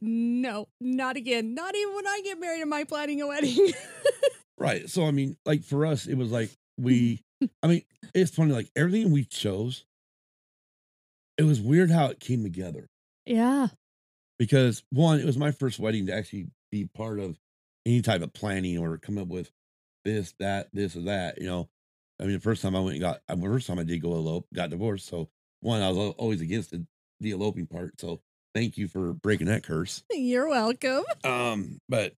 no, not again. Not even when I get married am I planning a wedding. Right. So I mean, like for us, it was like mm-hmm. we. I mean, it's funny. Like everything we chose, it was weird how it came together. yeah. because one, it was my first wedding to actually be part of any type of planning or come up with this, that, this, or that. You know, I mean, the first time I went and got, the first time I did go elope, got divorced. So one, I was always against the, the eloping part. So thank you for breaking that curse. You're welcome. Um, but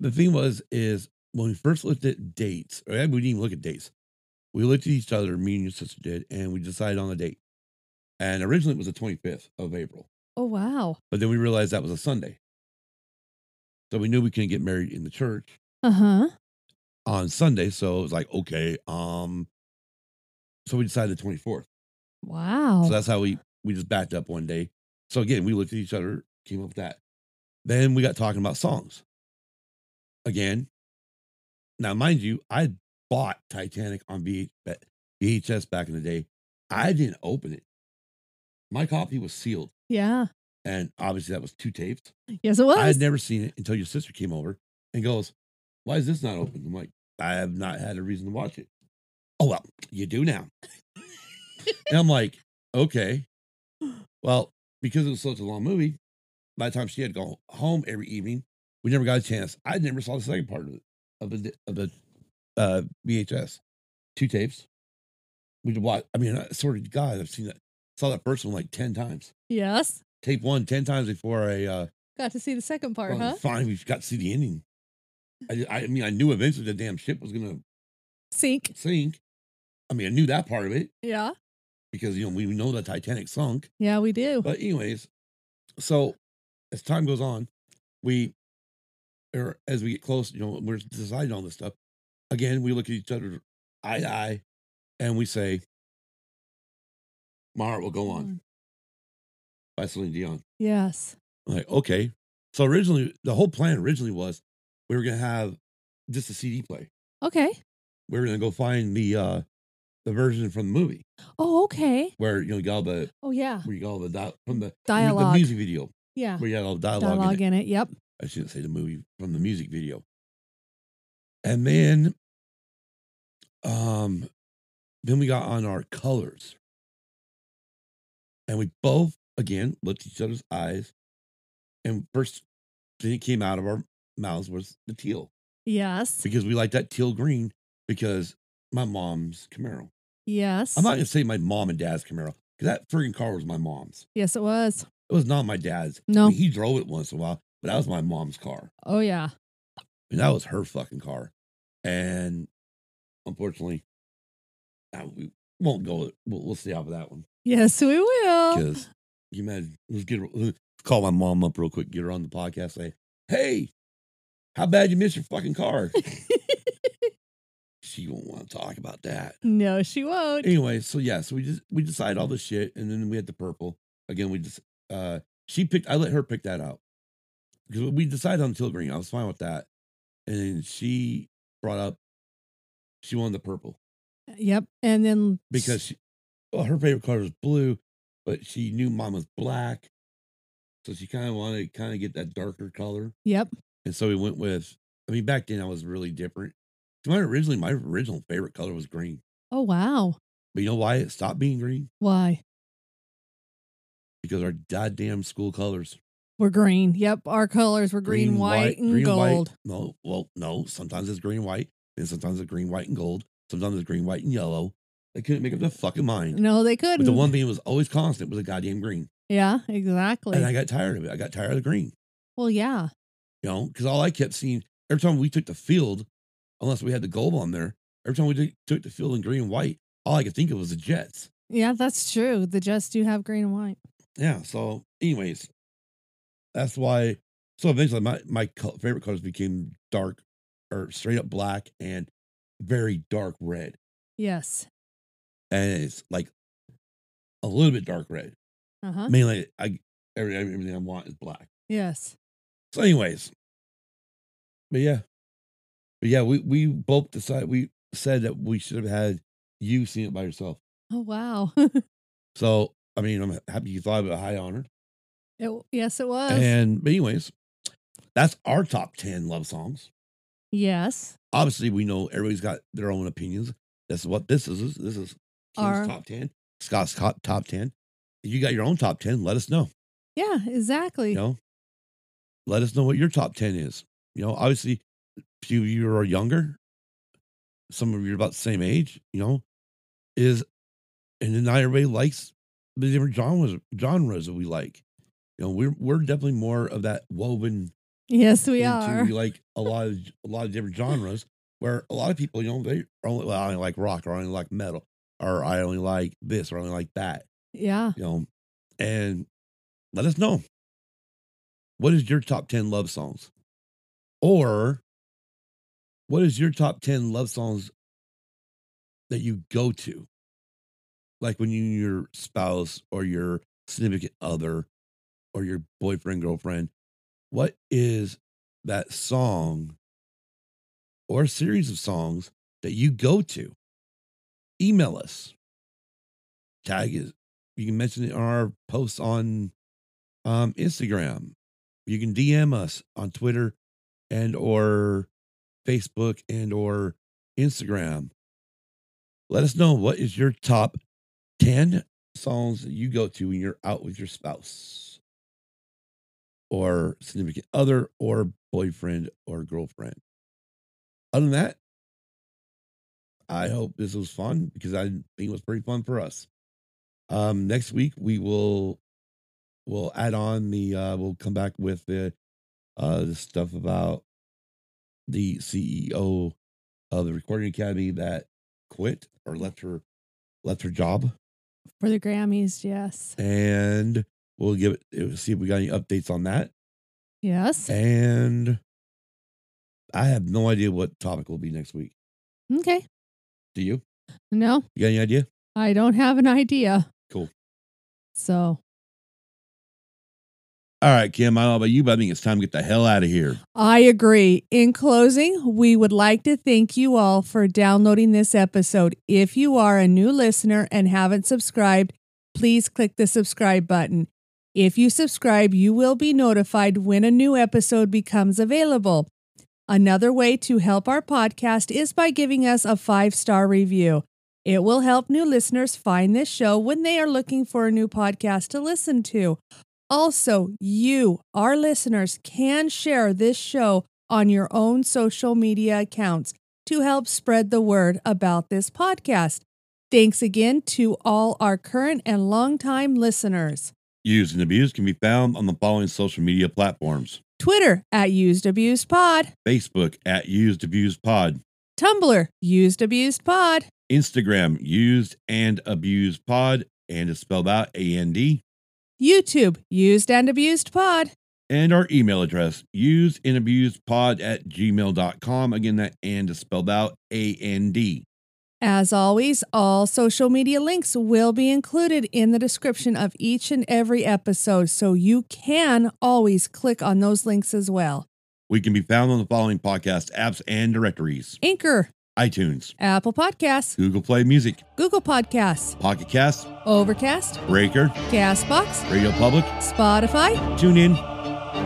the thing was, is when we first looked at dates, or we didn't even look at dates. We looked at each other, me and your sister did, and we decided on a date. And originally it was the 25th of April, Oh wow. but then we realized that was a Sunday. So we knew we couldn't get married in the church Uh huh. on Sunday. So it was like, okay, um, so we decided the 24th. Wow. So that's how we we just backed up one day. So again, we looked at each other, came up with that. Then we got talking about songs. Again, now mind you, I bought Titanic on VHS back in the day. I didn't open it. My copy was sealed, yeah. and obviously that was two tapes. Yes, it was. I had never seen it until your sister came over and goes, "Why is this not open?" I'm like, "I have not had a reason to watch it." Oh well, you do now. and I'm like, "Okay." Well, because it was such a long movie, by the time she had gone home every evening, we never got a chance. I never saw the second part of it of the of the uh, VHS, two tapes. We could watch. I mean, I swear to God, I've seen that. Saw that first one like ten times. yes. Tape one 10 times before I uh, Got to see the second part, well, huh? Fine, we got to see the ending. I, I mean, I knew eventually the damn ship was gonna Sink. sink. I mean, I knew that part of it Yeah. Because you know we know the Titanic sunk. Yeah, we do. But anyways, so as time goes on, we or as we get close, you know, we're deciding on this stuff. Again, we look at each other eye to eye, and we say, "My heart will go on" by Celine Dion. Yes. I'm like, okay. So originally, the whole plan originally was we were gonna have just a CD play. Okay. We were gonna go find the uh the version from the movie Oh, okay. where you know you got all the Oh, yeah. where you got all the di- from the Dialogue. the music video Yeah. where you had all the dialogue. Dialogue in it. in it. Yep. I shouldn't say the movie from the music video. And then, um, then we got on our colors, and we both again looked each other's eyes, and first thing that came out of our mouths was the teal Yes. because we like that teal green because my mom's Camaro. Yes. I'm not gonna say my mom and dad's Camaro because that friggin' car was my mom's. yes, it was. It was not my dad's. I No. mean, he drove it once in a while, but that was my mom's car. Oh, yeah. And that was her fucking car. And unfortunately, uh, we won't go. We'll, we'll stay off of that one Yes, we will. because you imagine. Let's get her, let's call my mom up real quick, get her on the podcast, say, "Hey, how bad you miss your fucking car?" she won't want to talk about that. no, she won't. Anyway, so yeah, so we just we decided all this shit, and then we had the purple again. We just uh she picked. I let her pick that out because we decided on teal green. I was fine with that, and then she brought up she wanted the purple Yep. And then because she, well, her favorite color was blue, but she knew mine was black, so she kind of wanted to kind of get that darker color, Yep. and so we went with. I mean, back then I was really different. My originally my original favorite color was green, Oh, wow. but you know why it stopped being green? Why? Because our goddamn school colors. We're green. Yep. Our colors were green, white, and green, white- gold. No, well, no. Sometimes it's green, white, and sometimes it's green, white, and gold. Sometimes it's green, white, and yellow. They couldn't make up their fucking mind. No, they couldn't. the one thing that was always constant was a goddamn green. yeah, exactly. And I got tired of it. I got tired of the green, well, yeah. you know, because all I kept seeing every time we took the field, unless we had the gold on there, every time we took- took the field in green and white, all I could think of was the Jets. Yeah, that's true. The Jets do have green and white. Yeah. So, anyways, that's why. So eventually, my my favorite colors became dark or straight up black and very dark red, Yes. and it's like a little bit dark red. Uh huh. Mainly, I every, everything I want is black. Yes. So, anyways, but yeah, but yeah, we we both decided we said that we should have had you seen it by yourself. Oh, wow. So, I mean, I'm happy you thought of it high honor. it, yes, it was. And but anyways, that's our top ten love songs. yes. Obviously, we know everybody's got their own opinions. That's what this is. This is Our- top ten. Scott's top top ten. If you got your own top ten, let us know. Yeah, exactly. You know, let us know what your top ten is. You know, obviously, if you, you are younger, some of you are about the same age, you know, is and not everybody likes the different genres genres that we like. You know, we're we're definitely more of that woven Yes, we are. we like a lot of a lot of different genres where a lot of people, you know, they only well, I only like rock or I only like metal or I only like this or I only like that. Yeah. You know, and let us know. What is your top 10 love songs? Or what is your top 10 love songs that you go to? Like when you your spouse or your significant other or your boyfriend, girlfriend, what is that song or series of songs that you go to? Email us. Tag it. You can mention it on our posts on um, Instagram. You can DM us on Twitter and or Facebook and or Instagram. Let us know what is your top 10 songs that you go to when you're out with your spouse or significant other or boyfriend or girlfriend. Other than that, I hope this was fun because I think it was pretty fun for us. Um, next week we will we'll add on the uh we'll come back with the uh the stuff about the CEO of the Recording Academy that quit or left her left her job For the Grammys, yes. and we'll give it see if we got any updates on that Yes. and I have no idea what topic will be next week. Okay. Do you? No, You got any idea? I don't have an idea. Cool. So All right, Kim, I don't know about you, but I think it's time to get the hell out of here. I agree. In closing, we would like to thank you all for downloading this episode. If you are a new listener and haven't subscribed, please click the subscribe button. If you subscribe, you will be notified when a new episode becomes available. Another way to help our podcast is by giving us a five star review. It will help new listeners find this show when they are looking for a new podcast to listen to. Also, you, our listeners, can share this show on your own social media accounts to help spread the word about this podcast. Thanks again to all our current and longtime listeners. Used and abused can be found on the following social media platforms. Twitter at Used Abused Pod, Facebook at Used Abused Pod, Tumblr, Used Abused Pod, Instagram Used and Abused Pod, and it's spelled out A N D, YouTube, Used and Abused Pod. and our email address used and abused pod at gmail.com. Again, that and is spelled out A N D. As always, all social media links will be included in the description of each and every episode, so you can always click on those links as well. We can be found on the following podcast apps and directories Anchor, iTunes, Apple Podcasts, Google Play Music, Google Podcasts, Pocket Cast, Overcast, Breaker, Castbox, Radio Public, Spotify, TuneIn.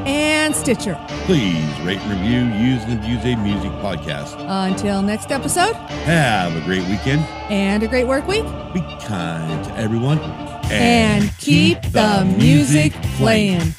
and Stitcher. Please rate and review Use and Abuse a Music podcast. Until next episode, Have a great weekend. and a great work week, Be kind to everyone. and keep the music playing.